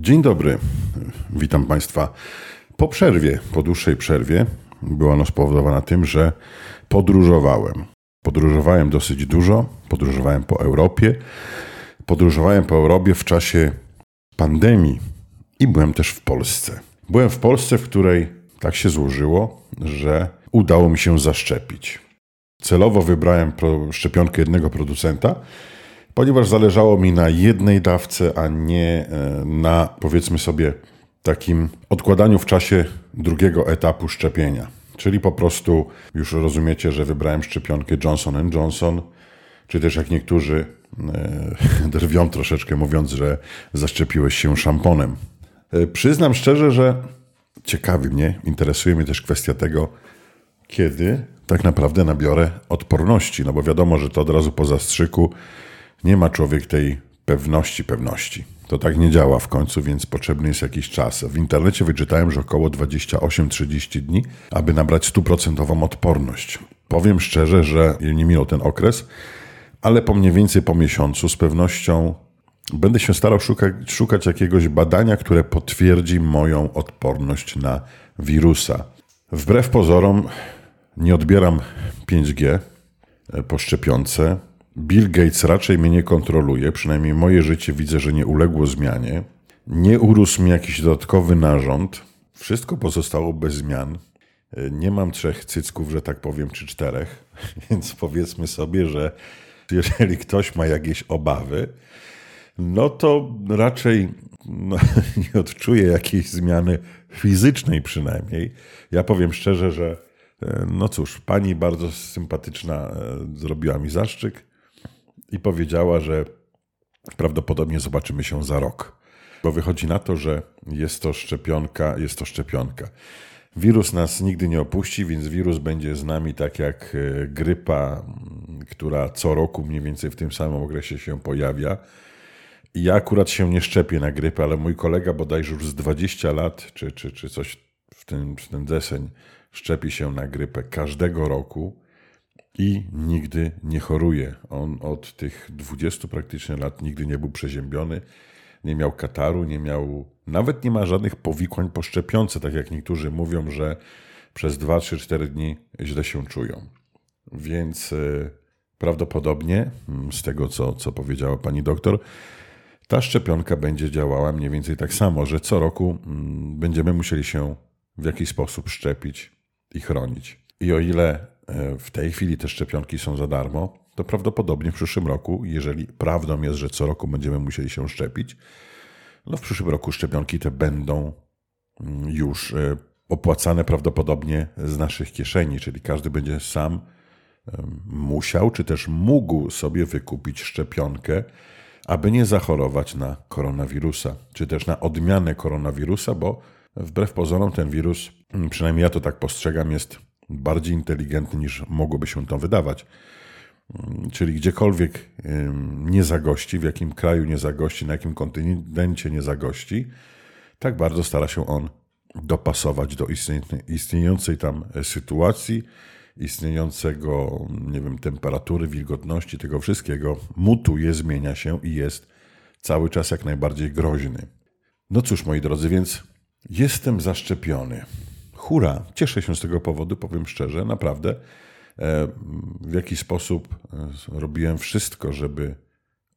Dzień dobry, witam Państwa. Po przerwie, po dłuższej przerwie, była ona spowodowana tym, że podróżowałem. Podróżowałem dosyć dużo, podróżowałem po Europie, podróżowałem po Europie w czasie pandemii i byłem też w Polsce. Byłem w Polsce, w której tak się złożyło, że udało mi się zaszczepić. Celowo wybrałem szczepionkę jednego producenta, ponieważ zależało mi na jednej dawce, a nie e, na powiedzmy sobie takim odkładaniu w czasie drugiego etapu szczepienia. Czyli po prostu już rozumiecie, że wybrałem szczepionkę Johnson Johnson, czy też jak niektórzy e, drwią troszeczkę mówiąc, że zaszczepiłeś się szamponem. E, przyznam szczerze, że ciekawi mnie, interesuje mnie też kwestia tego, kiedy tak naprawdę nabiorę odporności, no bo wiadomo, że to od razu po zastrzyku nie ma człowiek tej pewności, pewności. To tak nie działa w końcu, więc potrzebny jest jakiś czas. W internecie wyczytałem, że około 28-30 dni, aby nabrać stuprocentową odporność. Powiem szczerze, że nie minął ten okres, ale po mniej więcej po miesiącu z pewnością będę się starał szukać, szukać jakiegoś badania, które potwierdzi moją odporność na wirusa. Wbrew pozorom nie odbieram 5G po szczepionce. Bill Gates raczej mnie nie kontroluje, przynajmniej moje życie widzę, że nie uległo zmianie. Nie urósł mi jakiś dodatkowy narząd. Wszystko pozostało bez zmian. Nie mam trzech cycków, że tak powiem, czy czterech, więc powiedzmy sobie, że jeżeli ktoś ma jakieś obawy, no to raczej no, nie odczuje jakiejś zmiany fizycznej przynajmniej. Ja powiem szczerze, że e, no cóż, pani bardzo sympatyczna e, zrobiła mi zaszczyk i powiedziała, że prawdopodobnie zobaczymy się za rok. Bo wychodzi na to, że jest to szczepionka, jest to szczepionka. Wirus nas nigdy nie opuści, więc wirus będzie z nami tak jak e, grypa, która co roku mniej więcej w tym samym okresie się pojawia. Ja akurat się nie szczepię na grypę, ale mój kolega bodajże już z 20 lat, czy, czy, czy coś w ten, w ten deseń, szczepi się na grypę każdego roku i nigdy nie choruje. On od tych 20 praktycznie lat nigdy nie był przeziębiony, nie miał kataru, nie miał, nawet nie ma żadnych powikłań po szczepionce, tak jak niektórzy mówią, że przez 2, 3, 4 dni źle się czują. Więc e, prawdopodobnie, mm, z tego co, co powiedziała pani doktor, ta szczepionka będzie działała mniej więcej tak samo, że co roku mm, będziemy musieli się w jakiś sposób szczepić i chronić. I o ile w tej chwili te szczepionki są za darmo, to prawdopodobnie w przyszłym roku, jeżeli prawdą jest, że co roku będziemy musieli się szczepić, no w przyszłym roku szczepionki te będą mm, już e, opłacane prawdopodobnie z naszych kieszeni, czyli każdy będzie sam musiał, czy też mógł sobie wykupić szczepionkę, aby nie zachorować na koronawirusa, czy też na odmianę koronawirusa, bo wbrew pozorom ten wirus, mm, przynajmniej ja to tak postrzegam, jest bardziej inteligentny niż mogłoby się to wydawać. Czyli gdziekolwiek nie zagości, w jakim kraju nie zagości, na jakim kontynencie nie zagości, tak bardzo stara się on dopasować do istniejącej tam sytuacji, istniejącego, nie wiem, temperatury, wilgotności, tego wszystkiego, mutuje, zmienia się i jest cały czas jak najbardziej groźny. No cóż, moi drodzy, więc jestem zaszczepiony hura, cieszę się z tego powodu, powiem szczerze, naprawdę. E, w jaki sposób e, robiłem wszystko, żeby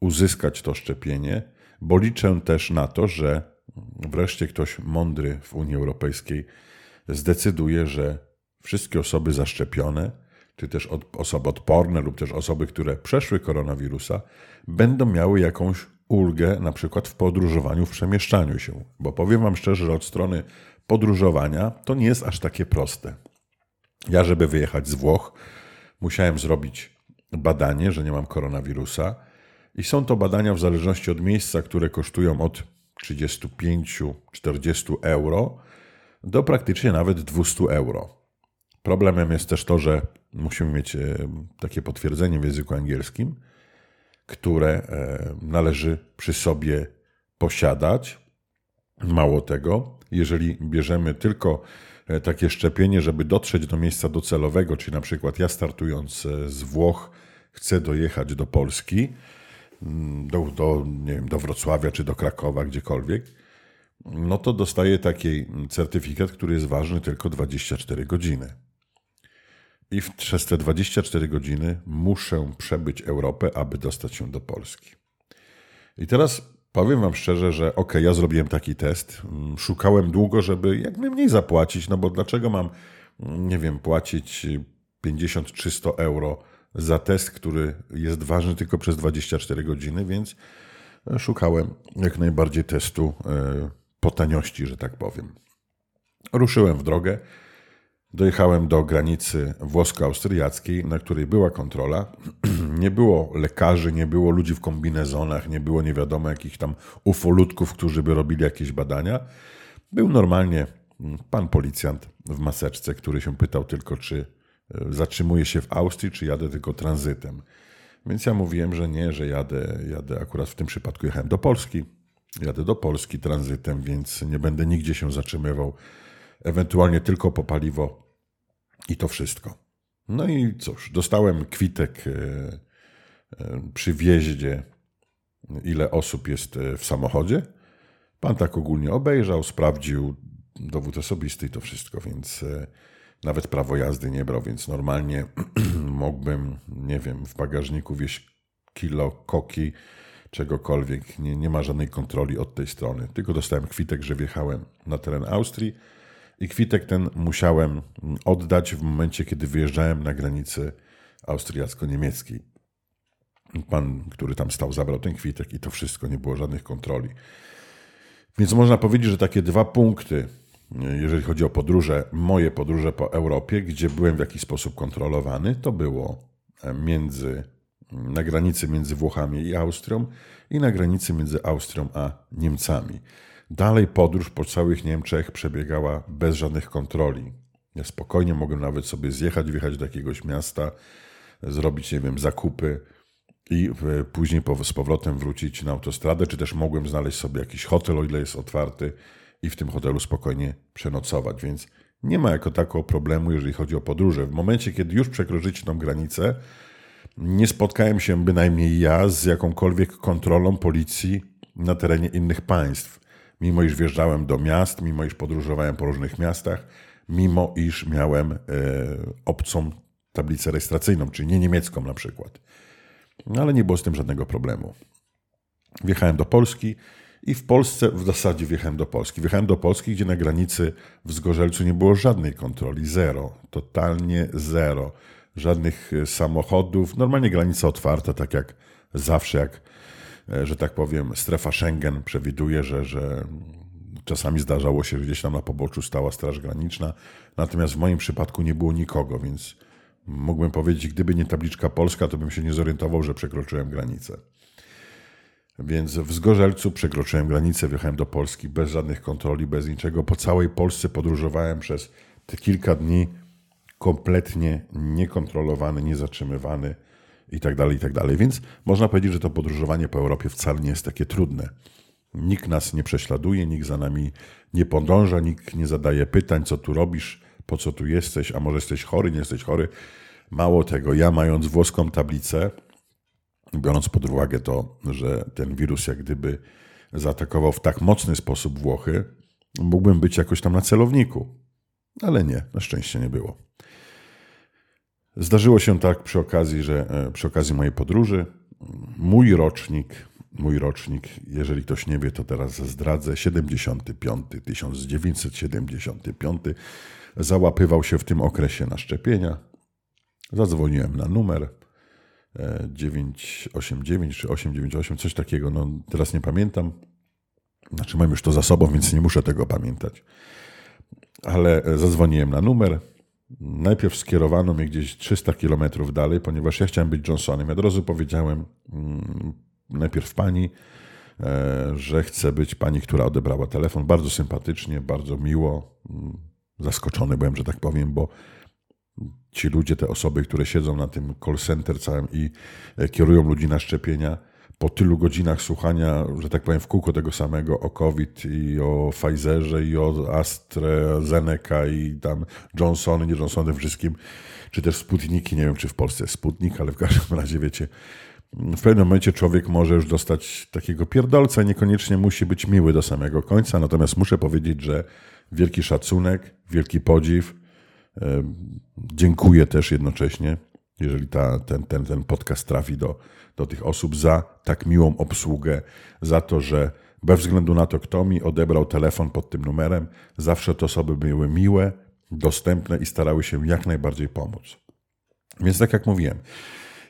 uzyskać to szczepienie, bo liczę też na to, że wreszcie ktoś mądry w Unii Europejskiej zdecyduje, że wszystkie osoby zaszczepione, czy też osoby odporne, lub też osoby, które przeszły koronawirusa, będą miały jakąś ulgę, na przykład w podróżowaniu, w przemieszczaniu się. Bo powiem Wam szczerze, że od strony podróżowania to nie jest aż takie proste. Ja, żeby wyjechać z Włoch, musiałem zrobić badanie, że nie mam koronawirusa. I są to badania w zależności od miejsca, które kosztują od 35-40 euro do praktycznie nawet 200 euro. Problemem jest też to, że musimy mieć e, takie potwierdzenie w języku angielskim, które e, należy przy sobie posiadać. Mało tego, jeżeli bierzemy tylko e, takie szczepienie, żeby dotrzeć do miejsca docelowego, czyli na przykład ja startując e, z Włoch chcę dojechać do Polski, mm, do, do, nie wiem, do Wrocławia czy do Krakowa, gdziekolwiek, no to dostaję taki certyfikat, który jest ważny tylko 24 godziny. I przez te 24 godziny muszę przebyć Europę, aby dostać się do Polski. I teraz powiem Wam szczerze, że ok, ja zrobiłem taki test. Szukałem długo, żeby jak najmniej zapłacić, no bo dlaczego mam, nie wiem, płacić 50-300 euro za test, który jest ważny tylko przez 24 godziny, więc szukałem jak najbardziej testu e, po taniości, że tak powiem. Ruszyłem w drogę. Dojechałem do granicy włosko-austriackiej, na której była kontrola. Nie było lekarzy, nie było ludzi w kombinezonach, nie było nie wiadomo jakich tam ufolutków, którzy by robili jakieś badania. Był normalnie pan policjant w maseczce, który się pytał tylko, czy e, zatrzymuję się w Austrii, czy jadę tylko tranzytem. Więc ja mówiłem, że nie, że jadę, jadę akurat w tym przypadku jechałem do Polski. Jadę do Polski tranzytem, więc nie będę nigdzie się zatrzymywał. Ewentualnie tylko po paliwo i to wszystko. No i cóż, dostałem kwitek e, przy wjeździe, ile osób jest e, w samochodzie. Pan tak ogólnie obejrzał, sprawdził dowód osobisty i to wszystko, więc nawet prawo jazdy nie brał, więc normalnie mógłbym, nie wiem, w bagażniku wieść kilo koki, czegokolwiek. Nie, nie ma żadnej kontroli od tej strony. Tylko dostałem kwitek, że wjechałem na teren Austrii i kwitek ten musiałem oddać w momencie, kiedy wyjeżdżałem na granicy austriacko-niemieckiej. Pan, który tam stał, zabrał ten kwitek i to wszystko, nie było żadnych kontroli. Więc można powiedzieć, że takie dwa punkty, jeżeli chodzi o podróże, moje podróże po Europie, gdzie byłem w jakiś sposób kontrolowany, to było między, na granicy między Włochami i Austrią i na granicy między Austrią a Niemcami. Dalej podróż po całych Niemczech przebiegała bez żadnych kontroli. Ja spokojnie mogłem nawet sobie zjechać, wjechać do jakiegoś miasta, zrobić, nie wiem, zakupy i e, później z powrotem wrócić na autostradę, czy też mogłem znaleźć sobie jakiś hotel, o ile jest otwarty i w tym hotelu spokojnie przenocować. Więc nie ma jako takiego problemu, jeżeli chodzi o podróże. W momencie, kiedy już przekroczycie tą granicę, nie spotkałem się bynajmniej ja z jakąkolwiek kontrolą policji na terenie innych państw mimo iż wjeżdżałem do miast, mimo iż podróżowałem po różnych miastach, mimo iż miałem e, obcą tablicę rejestracyjną, czyli nie niemiecką na przykład. No, ale nie było z tym żadnego problemu. Wjechałem do Polski i w Polsce w zasadzie wjechałem do Polski. Wjechałem do Polski, gdzie na granicy w Zgorzelcu nie było żadnej kontroli, zero, totalnie zero. Żadnych e, samochodów, normalnie granica otwarta, tak jak zawsze, jak E, że tak powiem, strefa Schengen przewiduje, że, że czasami zdarzało się, że gdzieś tam na poboczu stała Straż Graniczna, natomiast w moim przypadku nie było nikogo, więc mógłbym powiedzieć, gdyby nie tabliczka polska, to bym się nie zorientował, że przekroczyłem granicę. Więc w Zgorzelcu przekroczyłem granicę, wjechałem do Polski bez żadnych kontroli, bez niczego. Po całej Polsce podróżowałem przez te kilka dni kompletnie niekontrolowany, niezatrzymywany i tak tak. Więc można powiedzieć, że to podróżowanie po Europie wcale nie jest takie trudne. Nikt nas nie prześladuje, nikt za nami nie podąża, nikt nie zadaje pytań, co tu robisz, po co tu jesteś, a może jesteś chory, nie jesteś chory. Mało tego, ja mając włoską tablicę, biorąc pod uwagę to, że ten wirus jak gdyby zaatakował w tak mocny sposób Włochy, mógłbym być jakoś tam na celowniku. Ale nie, na szczęście nie było. Zdarzyło się tak przy okazji, że e, przy okazji mojej podróży mój rocznik, mój rocznik, jeżeli ktoś nie wie, to teraz zdradzę, 75, 1975, załapywał się w tym okresie na szczepienia. Zadzwoniłem na numer 989 e, czy 898, coś takiego, no teraz nie pamiętam. Znaczy mam już to za sobą, więc nie muszę tego pamiętać. Ale e, zadzwoniłem na numer, Najpierw skierowano mnie gdzieś 300 kilometrów dalej, ponieważ ja chciałem być Johnsonem. Ja od razu powiedziałem mm, najpierw pani, e, że chcę być pani, która odebrała telefon. Bardzo sympatycznie, bardzo miło. Zaskoczony byłem, że tak powiem, bo ci ludzie, te osoby, które siedzą na tym call center całym i e, kierują ludzi na szczepienia, po tylu godzinach słuchania, że tak powiem, w kółko tego samego o COVID i o Pfizerze i o AstraZeneca i tam Johnsony, nie Johnsony, wszystkim, czy też Sputniki, nie wiem czy w Polsce jest Sputnik, ale w każdym razie wiecie, w pewnym momencie człowiek może już dostać takiego pierdolca, niekoniecznie musi być miły do samego końca. Natomiast muszę powiedzieć, że wielki szacunek, wielki podziw. Dziękuję też jednocześnie, jeżeli ta, ten, ten, ten podcast trafi do, do tych osób, za tak miłą obsługę, za to, że bez względu na to, kto mi odebrał telefon pod tym numerem, zawsze te osoby były miłe, dostępne i starały się jak najbardziej pomóc. Więc tak jak mówiłem,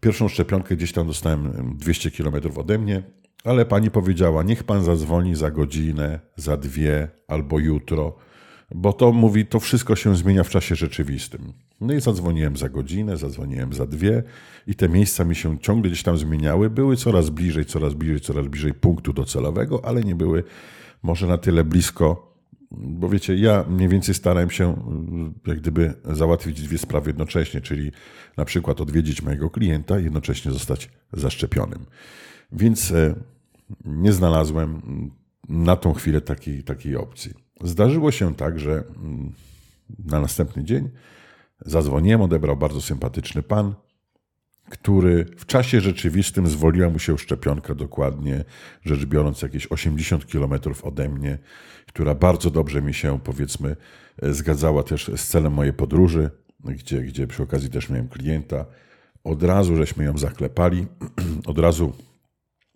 pierwszą szczepionkę gdzieś tam dostałem 200 km ode mnie, ale pani powiedziała, niech pan zadzwoni za godzinę, za dwie albo jutro, bo to mówi, to wszystko się zmienia w czasie rzeczywistym. No i zadzwoniłem za godzinę, zadzwoniłem za dwie i te miejsca mi się ciągle gdzieś tam zmieniały. Były coraz bliżej, coraz bliżej, coraz bliżej punktu docelowego, ale nie były może na tyle blisko, bo wiecie, ja mniej więcej starałem się jak gdyby załatwić dwie sprawy jednocześnie, czyli na przykład odwiedzić mojego klienta i jednocześnie zostać zaszczepionym. Więc e, nie znalazłem na tą chwilę takiej, takiej opcji. Zdarzyło się tak, że mm, na następny dzień zadzwoniłem, odebrał bardzo sympatyczny pan, który w czasie rzeczywistym zwoliła mu się szczepionka dokładnie, rzecz biorąc jakieś 80 kilometrów ode mnie, która bardzo dobrze mi się, powiedzmy, zgadzała też z celem mojej podróży, gdzie, gdzie przy okazji też miałem klienta. Od razu żeśmy ją zaklepali, od razu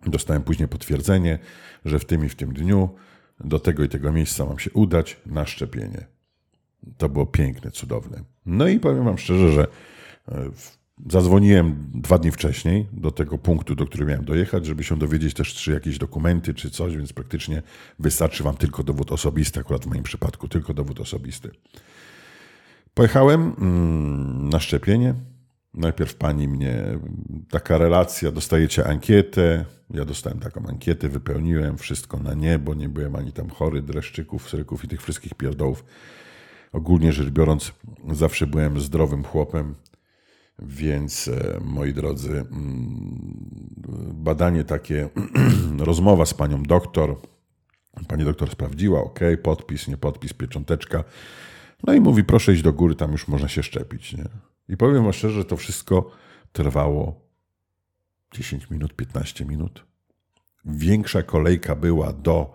dostałem później potwierdzenie, że w tym i w tym dniu do tego i tego miejsca mam się udać na szczepienie. To było piękne, cudowne. No i powiem Wam szczerze, że e, zadzwoniłem dwa dni wcześniej do tego punktu, do którego miałem dojechać, żeby się dowiedzieć też, czy jakieś dokumenty, czy coś, więc praktycznie wystarczy Wam tylko dowód osobisty, akurat w moim przypadku tylko dowód osobisty. Pojechałem mm, na szczepienie. Najpierw pani mnie, taka relacja, dostajecie ankietę. Ja dostałem taką ankietę, wypełniłem wszystko na niebo, nie byłem ani tam chory, dreszczyków, sryków i tych wszystkich pierdołów. Ogólnie rzecz biorąc, zawsze byłem zdrowym chłopem, więc e, moi drodzy, mm, badanie takie, rozmowa z panią doktor. Pani doktor sprawdziła, ok, podpis, nie podpis, piecząteczka. No i mówi, proszę iść do góry, tam już można się szczepić. Nie? I powiem wam szczerze, że to wszystko trwało 10 minut, 15 minut. Większa kolejka była do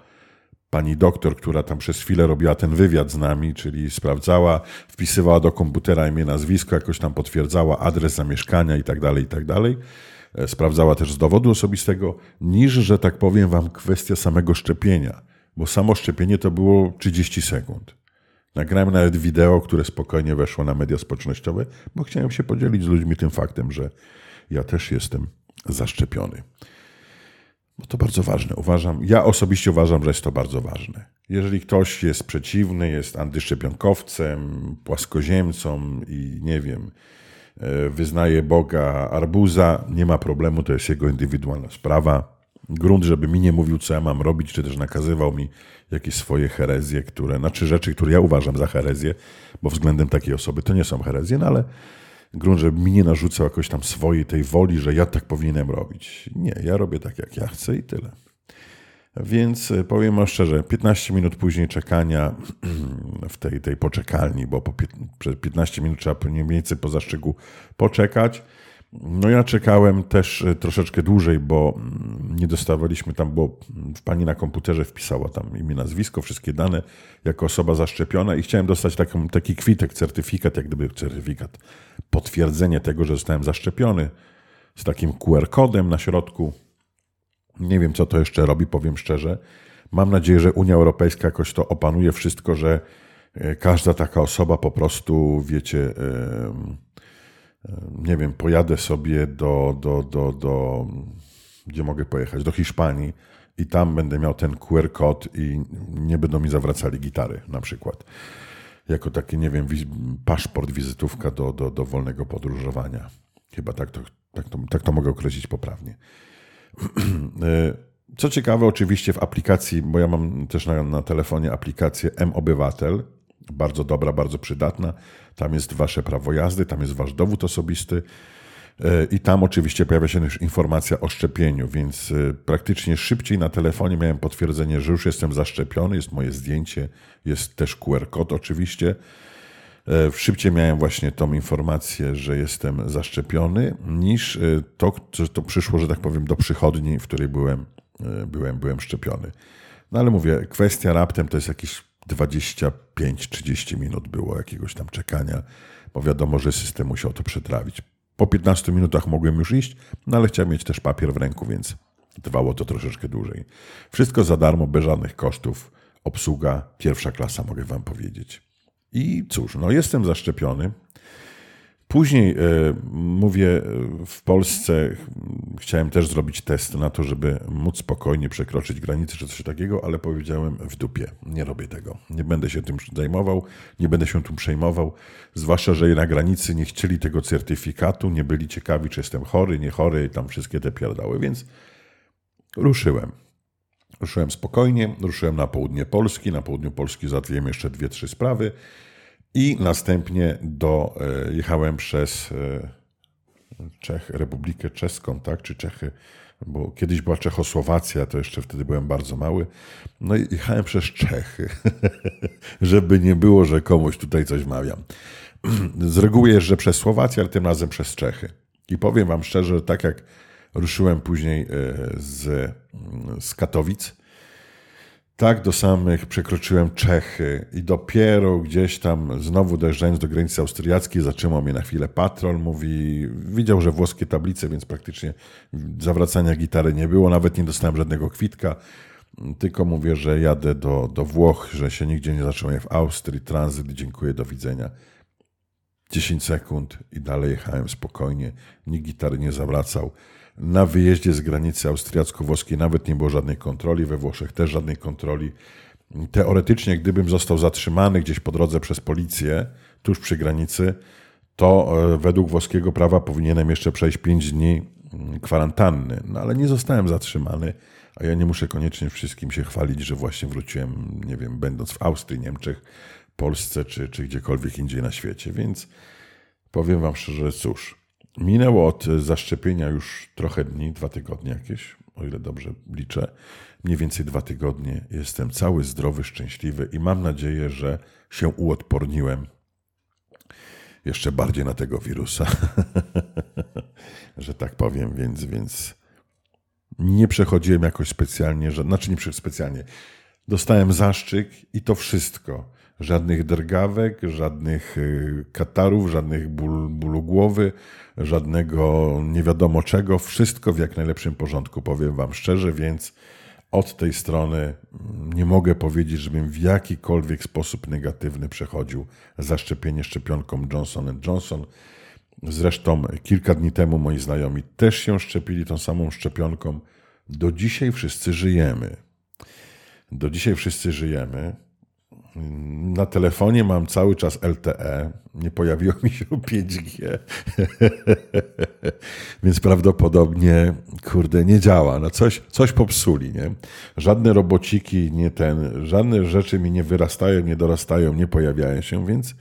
pani doktor, która tam przez chwilę robiła ten wywiad z nami, czyli sprawdzała, wpisywała do komputera imię, nazwisko, jakoś tam potwierdzała adres zamieszkania i tak dalej, i tak. E, sprawdzała też z dowodu osobistego, niż, że tak powiem wam, kwestia samego szczepienia, bo samo szczepienie to było 30 sekund. Nagrałem nawet wideo, które spokojnie weszło na media społecznościowe, bo chciałem się podzielić z ludźmi tym faktem, że ja też jestem zaszczepiony. Bo to bardzo ważne. Uważam, ja osobiście uważam, że jest to bardzo ważne. Jeżeli ktoś jest przeciwny, jest antyszczepionkowcem, płaskoziemcą i nie wiem, e, wyznaje Boga arbuza, nie ma problemu, to jest jego indywidualna sprawa. Grunt, żeby mi nie mówił, co ja mam robić, czy też nakazywał mi jakieś swoje herezje, które, znaczy rzeczy, które ja uważam za herezję, bo względem takiej osoby to nie są herezje, no ale grunt, żeby mi nie narzucał jakoś tam swojej tej woli, że ja tak powinienem robić. Nie, ja robię tak, jak ja chcę i tyle. Więc e, powiem szczerze, 15 minut później czekania w tej, tej poczekalni, bo po 15 minut trzeba mniej więcej po zaszczygu poczekać. No ja czekałem też e, troszeczkę dłużej, bo mm, nie dostawaliśmy tam, bo pani na komputerze wpisała tam imię, nazwisko, wszystkie dane jako osoba zaszczepiona i chciałem dostać taki kwitek, certyfikat, jak gdyby certyfikat, potwierdzenie tego, że zostałem zaszczepiony z takim QR-kodem na środku. Nie wiem, co to jeszcze robi, powiem szczerze. Mam nadzieję, że Unia Europejska jakoś to opanuje wszystko, że e, każda taka osoba po prostu, wiecie, yy, nie wiem, pojadę sobie do, do, do, do, gdzie mogę pojechać, do Hiszpanii i tam będę miał ten QR kod i nie będą mi zawracali gitary na przykład. Jako taki, nie wiem, paszport, wizytówka do, do, do wolnego podróżowania. Chyba tak to, tak, to, tak to mogę określić poprawnie. Co ciekawe, oczywiście w aplikacji, bo ja mam też na, na telefonie aplikację M-Obywatel, bardzo dobra, bardzo przydatna. Tam jest wasze prawo jazdy, tam jest wasz dowód osobisty. E, I tam oczywiście pojawia się też informacja o szczepieniu, więc e, praktycznie szybciej na telefonie miałem potwierdzenie, że już jestem zaszczepiony, jest moje zdjęcie, jest też QR kod oczywiście. E, szybciej miałem właśnie tą informację, że jestem zaszczepiony, niż to, że to przyszło, że tak powiem, do przychodni, w której byłem, byłem, byłem szczepiony. No ale mówię, kwestia raptem to jest jakieś 25-30 minut było jakiegoś tam czekania, bo wiadomo, że system musiał to przetrawić. Po 15 minutach mogłem już iść, no ale chciałem mieć też papier w ręku, więc trwało to troszeczkę dłużej. Wszystko za darmo, bez żadnych kosztów. Obsługa pierwsza klasa, mogę Wam powiedzieć. I cóż, no jestem zaszczepiony. Później e, mówię, w Polsce chciałem też zrobić test na to, żeby móc spokojnie przekroczyć granicę czy coś takiego, ale powiedziałem w dupie, nie robię tego. Nie będę się tym zajmował, nie będę się tym przejmował, zwłaszcza, że na granicy nie chcieli tego certyfikatu, nie byli ciekawi, czy jestem chory, nie chory, tam wszystkie te pierdały, więc ruszyłem. Ruszyłem spokojnie, ruszyłem na południe Polski. Na południu Polski załatwiłem jeszcze dwie, trzy sprawy i następnie do, e, jechałem przez e, Czech, Republikę Czeską, tak, czy Czechy, bo kiedyś była Czechosłowacja, to jeszcze wtedy byłem bardzo mały. No i jechałem przez Czechy, żeby nie było, że komuś tutaj coś mawiam. Z reguły jeżdżę przez Słowację, ale tym razem przez Czechy. I powiem Wam szczerze, tak jak ruszyłem później e, z, z Katowic, tak do samych przekroczyłem Czechy i dopiero gdzieś tam, znowu dojeżdżając do granicy austriackiej, zatrzymał mnie na chwilę patrol. Mówi, widział, że włoskie tablice, więc praktycznie zawracania gitary nie było. Nawet nie dostałem żadnego kwitka. Tylko mówię, że jadę do, do Włoch, że się nigdzie nie zacząłem w Austrii, tranzyt, dziękuję, do widzenia. 10 sekund i dalej jechałem spokojnie. Nikt gitary nie zawracał. Na wyjeździe z granicy austriacko-włoskiej nawet nie było żadnej kontroli, we Włoszech też żadnej kontroli. Teoretycznie, gdybym został zatrzymany gdzieś po drodze przez policję, tuż przy granicy, to e, według włoskiego prawa powinienem jeszcze przejść 5 dni mm, kwarantanny. No ale nie zostałem zatrzymany, a ja nie muszę koniecznie wszystkim się chwalić, że właśnie wróciłem, nie wiem, będąc w Austrii, Niemczech, Polsce czy, czy gdziekolwiek indziej na świecie. Więc powiem Wam szczerze, cóż, Minęło od zaszczepienia już trochę dni, dwa tygodnie jakieś, o ile dobrze liczę. Mniej więcej dwa tygodnie. Jestem cały zdrowy, szczęśliwy i mam nadzieję, że się uodporniłem jeszcze bardziej na tego wirusa, że tak powiem, więc, więc nie przechodziłem jakoś specjalnie, że, znaczy nie specjalnie. Dostałem zaszczyk i to wszystko. Żadnych drgawek, żadnych y, katarów, żadnych ból, bólu głowy, żadnego nie wiadomo czego. Wszystko w jak najlepszym porządku, powiem Wam szczerze, więc od tej strony mm, nie mogę powiedzieć, żebym w jakikolwiek sposób negatywny przechodził zaszczepienie szczepionką Johnson Johnson. Zresztą kilka dni temu moi znajomi też się szczepili tą samą szczepionką. Do dzisiaj wszyscy żyjemy. Do dzisiaj wszyscy żyjemy. Na telefonie mam cały czas LTE, nie pojawiło mi się 5G, więc prawdopodobnie, kurde, nie działa. No coś, coś popsuli, nie? Żadne robociki, nie ten, żadne rzeczy mi nie wyrastają, nie dorastają, nie pojawiają się, więc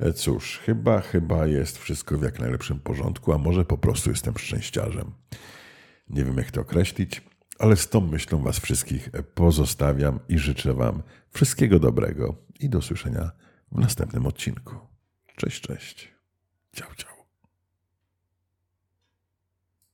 e, cóż, chyba, chyba jest wszystko w jak najlepszym porządku, a może po prostu jestem szczęściarzem. Nie wiem, jak to określić. Ale z tą myślą Was wszystkich pozostawiam i życzę Wam wszystkiego dobrego i do słyszenia w następnym odcinku. Cześć, cześć. Ciao, ciao.